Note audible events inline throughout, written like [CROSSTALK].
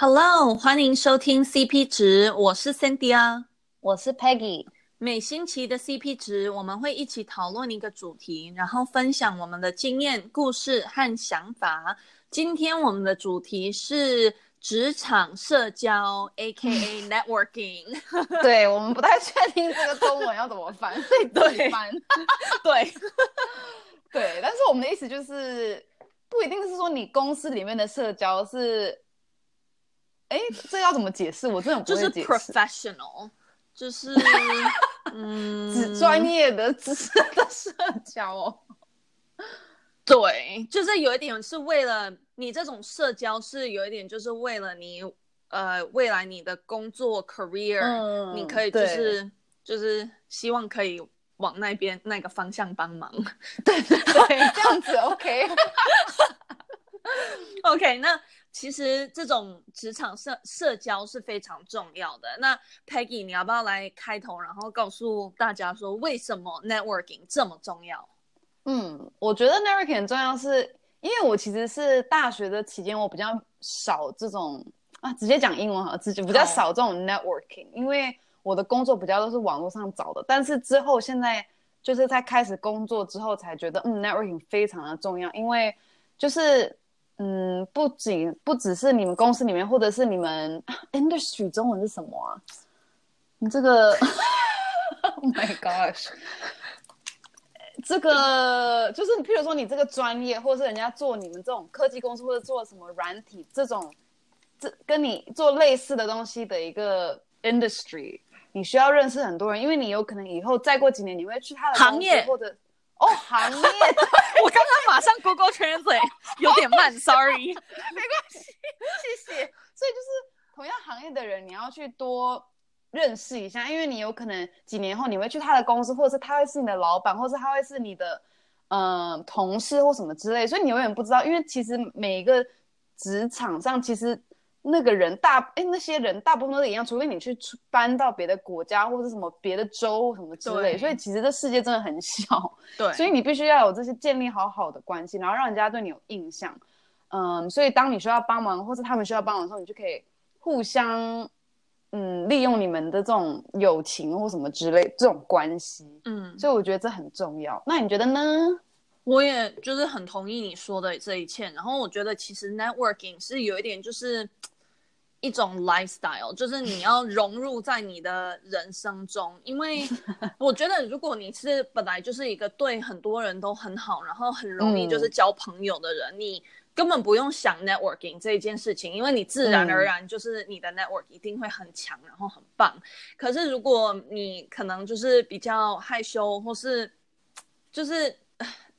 Hello，欢迎收听 CP 值，我是 Cindy 啊，我是 Peggy。每星期的 CP 值，我们会一起讨论一个主题，然后分享我们的经验、故事和想法。今天我们的主题是职场社交，AKA [LAUGHS] networking。[LAUGHS] 对，我们不太确定这个中文要怎么翻，所以对翻。对，[LAUGHS] 对，但是我们的意思就是，不一定是说你公司里面的社交是。哎，这要怎么解释？我真的不会解释。就是 professional，就是嗯，只专业的、知识的社交哦。对，就是有一点是为了你这种社交，是有一点就是为了你呃未来你的工作 career，、嗯、你可以就是就是希望可以往那边那个方向帮忙。对对对，这样子 OK。[LAUGHS] OK，那。其实这种职场社社交是非常重要的。那 Peggy，你要不要来开头，然后告诉大家说为什么 networking 这么重要？嗯，我觉得 networking 很重要是，是因为我其实是大学的期间，我比较少这种啊，直接讲英文好，直接比较少这种 networking，、oh. 因为我的工作比较都是网络上找的。但是之后现在就是在开始工作之后，才觉得嗯，networking 非常的重要，因为就是。嗯，不仅不只是你们公司里面，或者是你们 industry 中文是什么啊？你这个，[LAUGHS] Oh my gosh，[LAUGHS] 这个就是，譬如说你这个专业，或者是人家做你们这种科技公司，或者做什么软体这种，这跟你做类似的东西的一个 industry，你需要认识很多人，因为你有可能以后再过几年，你会去他的行业或者。哦，行业，[LAUGHS] 我刚刚马上 Google Translate，有点慢，Sorry，没关系，谢谢。所以就是同样行业的人，你要去多认识一下，因为你有可能几年后你会去他的公司，或者是他会是你的老板，或者是他会是你的嗯、呃、同事或什么之类，所以你永远不知道，因为其实每一个职场上其实。那个人大哎，那些人大部分都是一样，除非你去搬到别的国家或者什么别的州什么之类，所以其实这世界真的很小。对，所以你必须要有这些建立好好的关系，然后让人家对你有印象。嗯，所以当你需要帮忙或是他们需要帮忙的时候，你就可以互相嗯利用你们的这种友情或什么之类这种关系。嗯，所以我觉得这很重要。那你觉得呢？我也就是很同意你说的这一切。然后我觉得其实 networking 是有一点就是。一种 lifestyle，就是你要融入在你的人生中，因为 [LAUGHS] 我觉得如果你是本来就是一个对很多人都很好，然后很容易就是交朋友的人，嗯、你根本不用想 networking 这一件事情，因为你自然而然就是你的 network 一定会很强，然后很棒。可是如果你可能就是比较害羞，或是就是。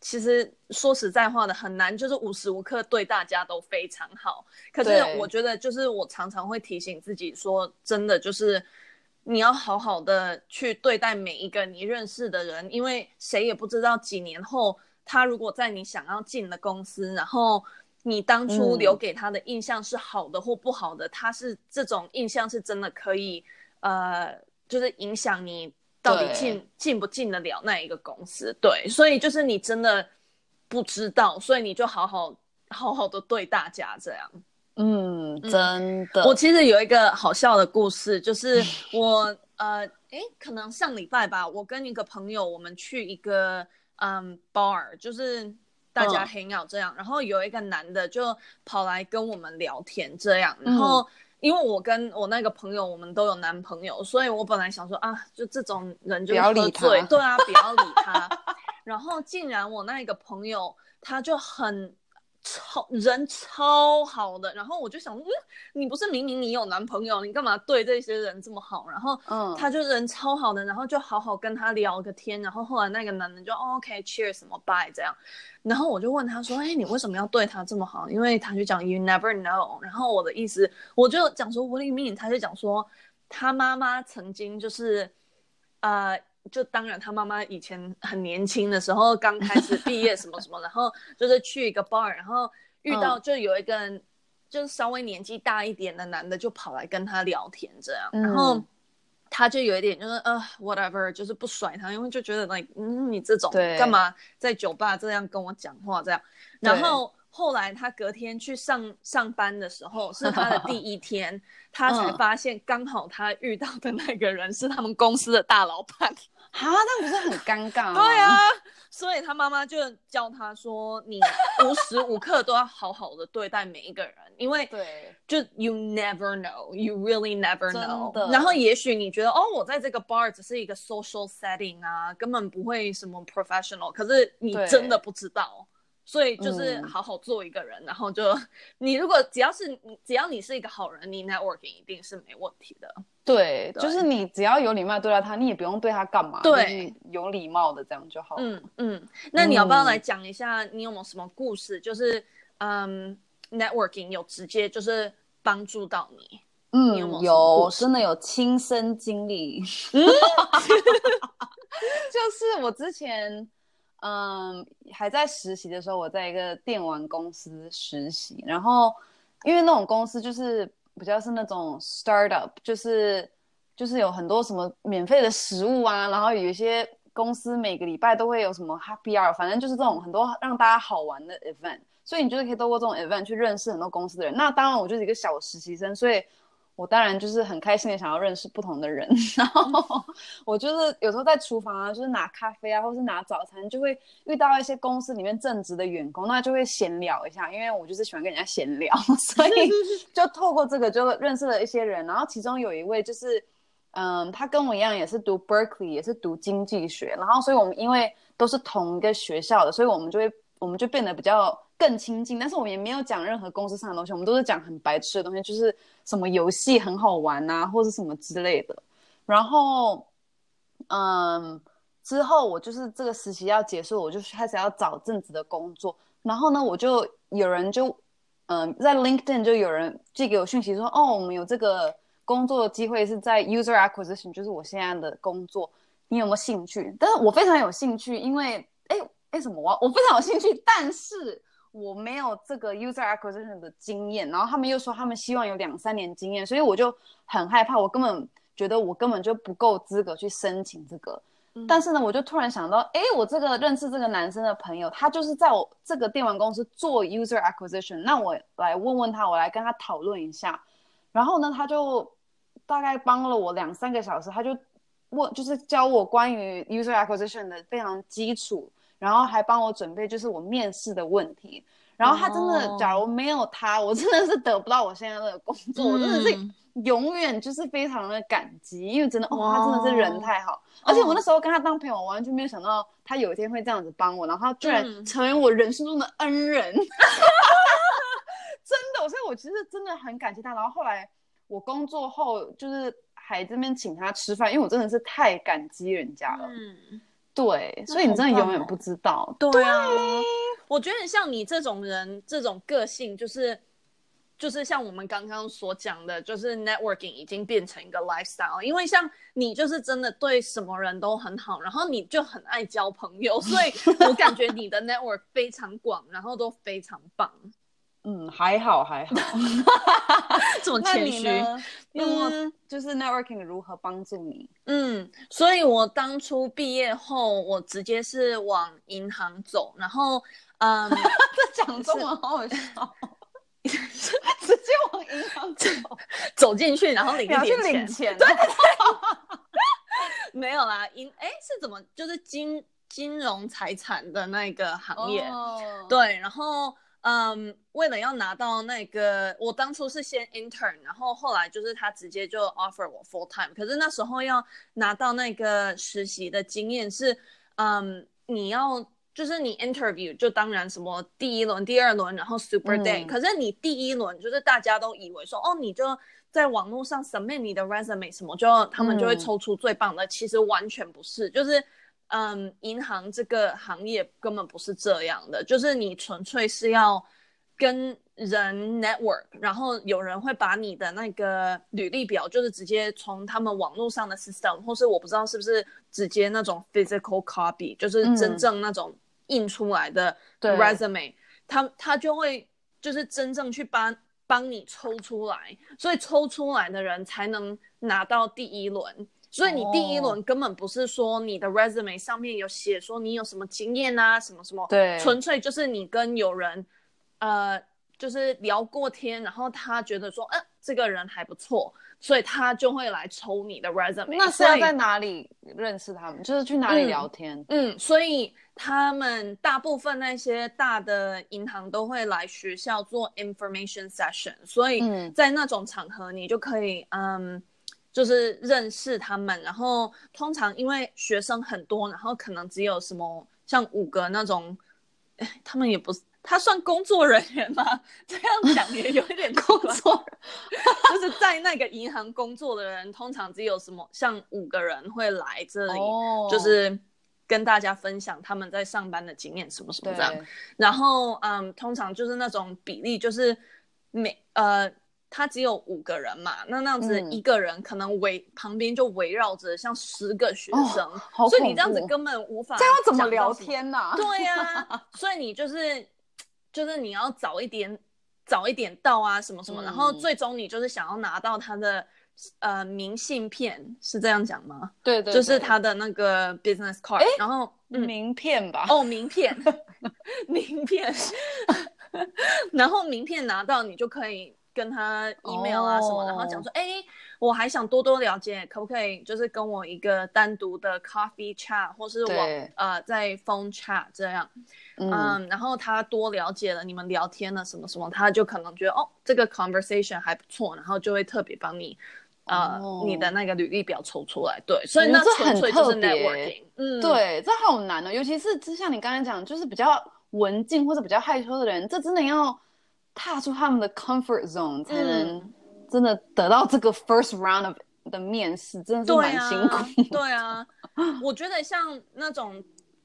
其实说实在话的，很难，就是无时无刻对大家都非常好。可是我觉得，就是我常常会提醒自己说，真的就是你要好好的去对待每一个你认识的人，因为谁也不知道几年后他如果在你想要进的公司，然后你当初留给他的印象是好的或不好的，嗯、他是这种印象是真的可以呃，就是影响你。到底进进不进得了那一个公司？对，所以就是你真的不知道，所以你就好好好好的对大家这样。嗯，真的。我其实有一个好笑的故事，就是 [LAUGHS] 我呃，诶，可能上礼拜吧，我跟一个朋友，我们去一个嗯 bar，就是大家 hang out 这样，嗯、然后有一个男的就跑来跟我们聊天这样，然后。嗯因为我跟我那个朋友，我们都有男朋友，所以我本来想说啊，就这种人就喝醉，对啊，不要理他。[LAUGHS] 然后竟然我那个朋友他就很超人超好的，然后我就想说，嗯，你不是明明你有男朋友，你干嘛对这些人这么好？然后嗯，他就人超好的，然后就好好跟他聊个天，然后后来那个男的就、哦、OK，cheers，什么 bye 这样。然后我就问他说：“哎，你为什么要对他这么好？”因为他就讲 “You never know”。然后我的意思，我就讲说 “What do you mean？” 他就讲说，他妈妈曾经就是，呃，就当然他妈妈以前很年轻的时候，刚开始毕业什么什么，[LAUGHS] 然后就是去一个 bar，然后遇到就有一个人就是稍微年纪大一点的男的就跑来跟他聊天这样，然后。他就有一点就是呃，whatever，就是不甩他，因为就觉得 like，嗯，你这种干嘛在酒吧这样跟我讲话这样？然后后来他隔天去上上班的时候，是他的第 [LAUGHS] 一天，他才发现刚好他遇到的那个人是他们公司的大老板。[LAUGHS] 啊，那不是很尴尬吗？[LAUGHS] 对啊，所以他妈妈就教他说：“你无时无刻都要好好的对待每一个人，因为对，就 you never know, you really never know。然后也许你觉得哦，我在这个 bar 只是一个 social setting 啊，根本不会什么 professional，可是你真的不知道。”所以就是好好做一个人，嗯、然后就你如果只要是只要你是一个好人，你 networking 一定是没问题的。对，对就是你只要有礼貌对待他，你也不用对他干嘛，对，有礼貌的这样就好。嗯嗯，那你要不要来讲一下，你有没有什么故事？嗯、就是嗯，networking 有直接就是帮助到你？嗯，你有，没有，有真的有亲身经历。嗯、[LAUGHS] 就是我之前。嗯，还在实习的时候，我在一个电玩公司实习，然后因为那种公司就是比较是那种 startup，就是就是有很多什么免费的食物啊，然后有一些公司每个礼拜都会有什么 happy hour，反正就是这种很多让大家好玩的 event，所以你就是可以透过这种 event 去认识很多公司的人。那当然，我就是一个小实习生，所以。我当然就是很开心的想要认识不同的人，然后我就是有时候在厨房啊，就是拿咖啡啊，或是拿早餐，就会遇到一些公司里面正职的员工，那就会闲聊一下，因为我就是喜欢跟人家闲聊，[LAUGHS] 所以就透过这个就认识了一些人，然后其中有一位就是，嗯，他跟我一样也是读 Berkeley，也是读经济学，然后所以我们因为都是同一个学校的，所以我们就会我们就变得比较更亲近，但是我们也没有讲任何公司上的东西，我们都是讲很白痴的东西，就是。什么游戏很好玩啊，或者什么之类的。然后，嗯，之后我就是这个实习要结束，我就开始要找正职的工作。然后呢，我就有人就，嗯，在 LinkedIn 就有人寄给我讯息说，哦，我们有这个工作的机会是在 User Acquisition，就是我现在的工作，你有没有兴趣？但是我非常有兴趣，因为，哎，哎，什么？我我非常有兴趣，但是。我没有这个 user acquisition 的经验，然后他们又说他们希望有两三年经验，所以我就很害怕，我根本觉得我根本就不够资格去申请这个。嗯、但是呢，我就突然想到，哎，我这个认识这个男生的朋友，他就是在我这个电玩公司做 user acquisition，那我来问问他，我来跟他讨论一下。然后呢，他就大概帮了我两三个小时，他就问，就是教我关于 user acquisition 的非常基础。然后还帮我准备，就是我面试的问题。然后他真的，oh. 假如没有他，我真的是得不到我现在的工作。Mm. 我真的是永远就是非常的感激，因为真的，oh. 哦，他真的是人太好。而且我那时候跟他当朋友，我完全没有想到他有一天会这样子帮我，然后他居然成为我人生中的恩人。Mm. [LAUGHS] 真的，所以我其实真的很感激他。然后后来我工作后，就是还这边请他吃饭，因为我真的是太感激人家了。Mm. 对，所以你真的永远不知道。哦、对啊，我觉得像你这种人，这种个性，就是就是像我们刚刚所讲的，就是 networking 已经变成一个 lifestyle。因为像你，就是真的对什么人都很好，然后你就很爱交朋友，所以我感觉你的 network 非常广，然后都非常棒。嗯，还好还好，[LAUGHS] 这么谦虚。嗯，就是 networking 如何帮助你？嗯，所以我当初毕业后，我直接是往银行走，然后，嗯，[LAUGHS] 这讲中文好好笑，[LAUGHS] 直接往银行走，走进去，然后领一点钱，领钱，对，没有啦，银，哎，是怎么？就是金金融财产的那个行业，oh. 对，然后。嗯，um, 为了要拿到那个，我当初是先 intern，然后后来就是他直接就 offer 我 full time。可是那时候要拿到那个实习的经验是，嗯、um,，你要就是你 interview 就当然什么第一轮、第二轮，然后 super day、嗯。可是你第一轮就是大家都以为说，哦，你就在网络上 submit 你的 resume 什么，就他们就会抽出最棒的。嗯、其实完全不是，就是。嗯，银行这个行业根本不是这样的，就是你纯粹是要跟人 network，然后有人会把你的那个履历表，就是直接从他们网络上的 system，或是我不知道是不是直接那种 physical copy，就是真正那种印出来的 resume，、嗯、他他就会就是真正去帮帮你抽出来，所以抽出来的人才能拿到第一轮。所以你第一轮根本不是说你的 resume 上面有写说你有什么经验啊，什么什么，对，纯粹就是你跟有人呃，就是聊过天，然后他觉得说，嗯、呃，这个人还不错，所以他就会来抽你的 resume。那是要在哪里认识他们？就是去哪里聊天？嗯，嗯，所以他们大部分那些大的银行都会来学校做 information session，所以在那种场合你就可以，嗯，就是认识他们。然后通常因为学生很多，然后可能只有什么像五个那种，哎，他们也不是。他算工作人员吗？[LAUGHS] 这样讲也有一点工作，就是在那个银行工作的人，通常只有什么像五个人会来这里，oh. 就是跟大家分享他们在上班的经验什么什么这样。然后，嗯，通常就是那种比例，就是每呃，他只有五个人嘛，那那样子一个人可能围、嗯、旁边就围绕着像十个学生，oh, 所以你这样子根本无法这样怎么聊天呢、啊？对呀、[LAUGHS] 啊，所以你就是。就是你要早一点，早一点到啊，什么什么，嗯、然后最终你就是想要拿到他的呃明信片，是这样讲吗？对，对对，就是他的那个 business card，诶然后、嗯、名片吧？哦，名片，[LAUGHS] 名片，[LAUGHS] 然后名片拿到你就可以跟他 email 啊什么，哦、然后讲说，哎，我还想多多了解，可不可以就是跟我一个单独的 coffee chat，或是网对呃在 phone chat 这样。嗯，um, 然后他多了解了你们聊天了什么什么，他就可能觉得哦，这个 conversation 还不错，然后就会特别帮你，呃，哦、你的那个履历表抽出来。对，所以那纯粹就是 networking。嗯，对，这好难哦，尤其是就像你刚才讲，就是比较文静或者比较害羞的人，这真的要踏出他们的 comfort zone 才能真的得到这个 first round of 的面试，真的是蛮辛苦。对啊，对啊，我觉得像那种。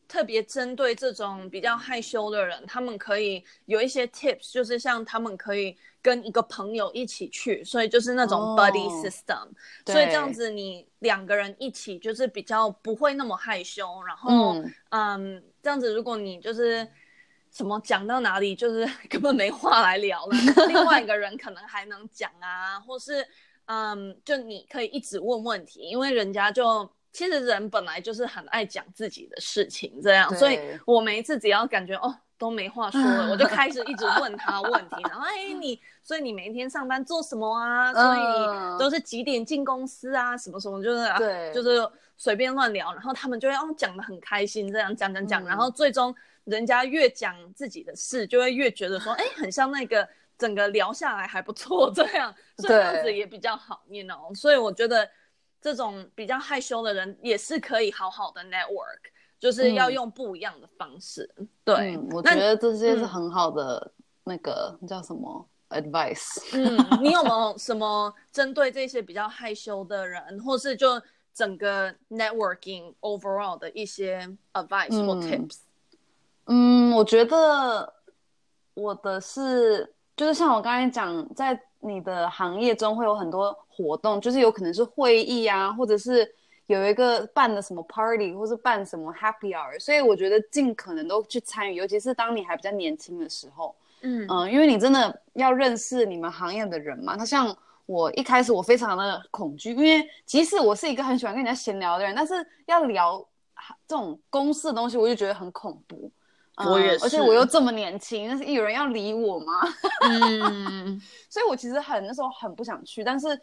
特别针对这种比较害羞的人，他们可以有一些 tips，就是像他们可以跟一个朋友一起去，所以就是那种 buddy system，哦，所以这样子你两个人一起就是比较不会那么害羞，然后嗯，嗯，这样子如果你就是什么讲到哪里就是 [LAUGHS] 根本没话来聊了，另外一个人可能还能讲啊，或是嗯，就你可以一直问问题，因为人家就。其实人本来就是很爱讲自己的事情，这样，所以我每一次只要感觉哦都没话说了，我就开始一直问他问题，然后哎你，所以你每一天上班做什么啊？所以你都是几点进公司啊？什么什么就是对，就是随便乱聊，然后他们就会哦讲的很开心，这样讲讲讲，嗯、然后最终人家越讲自己的事，就会越觉得说哎很像那个整个聊下来还不错，这样，这样子也比较好，you know，所以我觉得。这种比较害羞的人也是可以好好的 network，就是要用不一样的方式。嗯、对、嗯，我觉得这些是很好的那个、嗯、叫什么 advice。嗯，你有没有什么针对这些比较害羞的人，或是就整个 networking overall 的一些 advice 或 tips？嗯，我觉得我的是就是像我刚才讲在。你的行业中会有很多活动，就是有可能是会议啊，或者是有一个办的什么 party，或是办什么 happy hour，所以我觉得尽可能都去参与，尤其是当你还比较年轻的时候，嗯嗯、呃，因为你真的要认识你们行业的人嘛。他像我一开始我非常的恐惧，因为即使我是一个很喜欢跟人家闲聊的人，但是要聊这种公司的东西，我就觉得很恐怖。我也是、嗯，而且我又这么年轻，但是有人要理我吗？嗯，[LAUGHS] 所以我其实很那时候很不想去，但是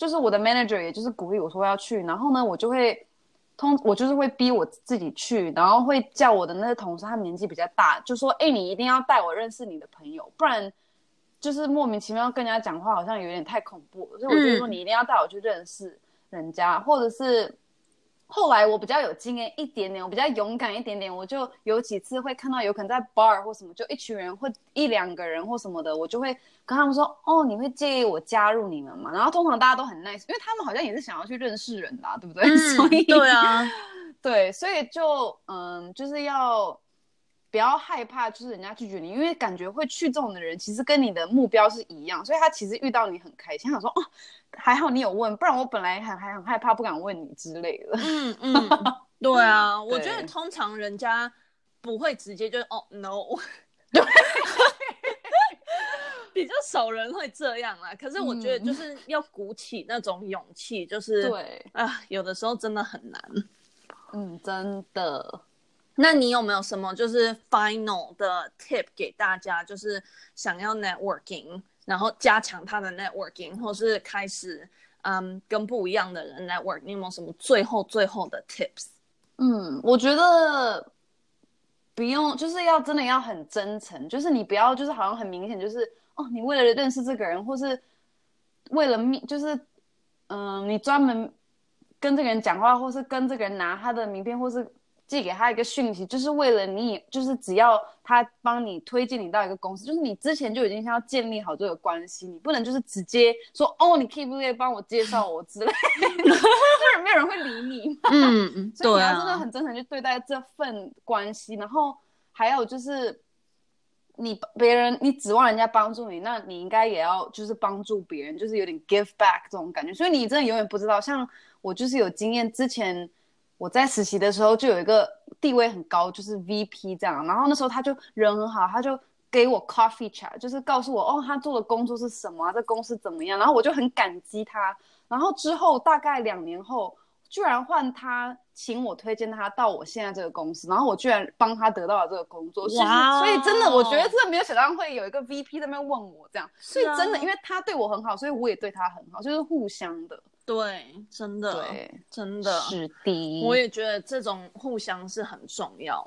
就是我的 manager 也就是鼓励我说要去，然后呢，我就会通我就是会逼我自己去，然后会叫我的那个同事，他年纪比较大，就说哎，你一定要带我认识你的朋友，不然就是莫名其妙跟人家讲话好像有点太恐怖，所以我就说你一定要带我去认识人家，嗯、或者是。后来我比较有经验一点点，我比较勇敢一点点，我就有几次会看到有可能在 bar 或什么，就一群人或一两个人或什么的，我就会跟他们说：“哦，你会介意我加入你们吗？”然后通常大家都很 nice，因为他们好像也是想要去认识人的啊，对不对？嗯、[LAUGHS] 所以对啊，[LAUGHS] 对，所以就嗯，就是要。不要害怕，就是人家拒绝你，因为感觉会去这种的人，其实跟你的目标是一样，所以他其实遇到你很开心，想说哦，还好你有问，不然我本来很还很害怕，不敢问你之类的。嗯嗯，对啊，对我觉得通常人家不会直接就哦 no，[LAUGHS] 对，比较少人会这样啦。可是我觉得就是要鼓起那种勇气，就是对啊，有的时候真的很难。嗯，真的。那你有没有什么就是 final 的 tip 给大家？就是想要 networking，然后加强他的 networking，或是开始嗯跟不一样的人 network，你有没有什么最后最后的 tips？嗯，我觉得不用，就是要真的要很真诚，就是你不要就是好像很明显就是哦，你为了认识这个人，或是为了密，就是嗯，你专门跟这个人讲话，或是跟这个人拿他的名片，或是。寄给他一个讯息，就是为了你，就是只要他帮你推荐你到一个公司，就是你之前就已经想要建立好这个关系，你不能就是直接说哦，你可以不可以帮我介绍我之类的，[LAUGHS] 就是没有人会理你。[LAUGHS] 嗯嗯，所以你要真的很真诚去对待这份关系。然后还有就是，你别人你指望人家帮助你，那你应该也要就是帮助别人，就是有点 give back 这种感觉。所以你真的永远不知道，像我就是有经验之前。我在实习的时候就有一个地位很高，就是 VP 这样。然后那时候他就人很好，他就给我 coffee chat，就是告诉我哦，他做的工作是什么啊，这公司怎么样。然后我就很感激他。然后之后大概两年后，居然换他请我推荐他到我现在这个公司，然后我居然帮他得到了这个工作。哇！所以真的，我觉得真的没有想到会有一个 VP 在那边问我这样。所以真的，因为他对我很好，所以我也对他很好，就是互相的。对，真的，对，真的是的。我也觉得这种互相是很重要。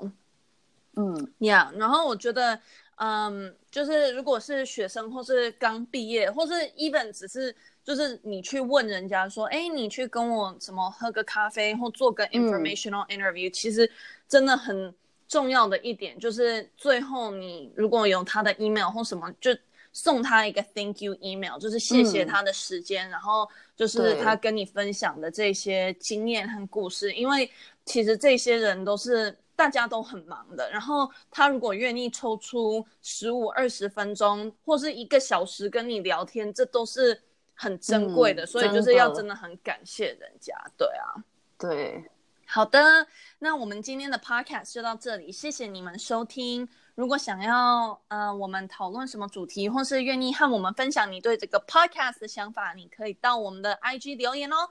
嗯，呀，yeah, 然后我觉得，嗯，就是如果是学生或是刚毕业，或是 even 只是就是你去问人家说，哎，你去跟我什么喝个咖啡或做个 informational interview，嗯，其实真的很重要的一点就是最后你如果有他的 email 或什么就。送他一个 thank you email，就是谢谢他的时间，嗯、然后就是他跟你分享的这些经验和故事。因为其实这些人都是大家都很忙的，然后他如果愿意抽出十五二十分钟或是一个小时跟你聊天，这都是很珍贵的。嗯、所以就是要真的很感谢人家。对啊，对，好的，那我们今天的 podcast 就到这里，谢谢你们收听。如果想要呃我们讨论什么主题，或是愿意和我们分享你对这个 podcast 的想法，你可以到我们的 IG 留言哦。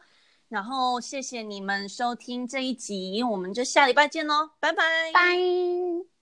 然后谢谢你们收听这一集，我们就下礼拜见喽，拜拜，拜。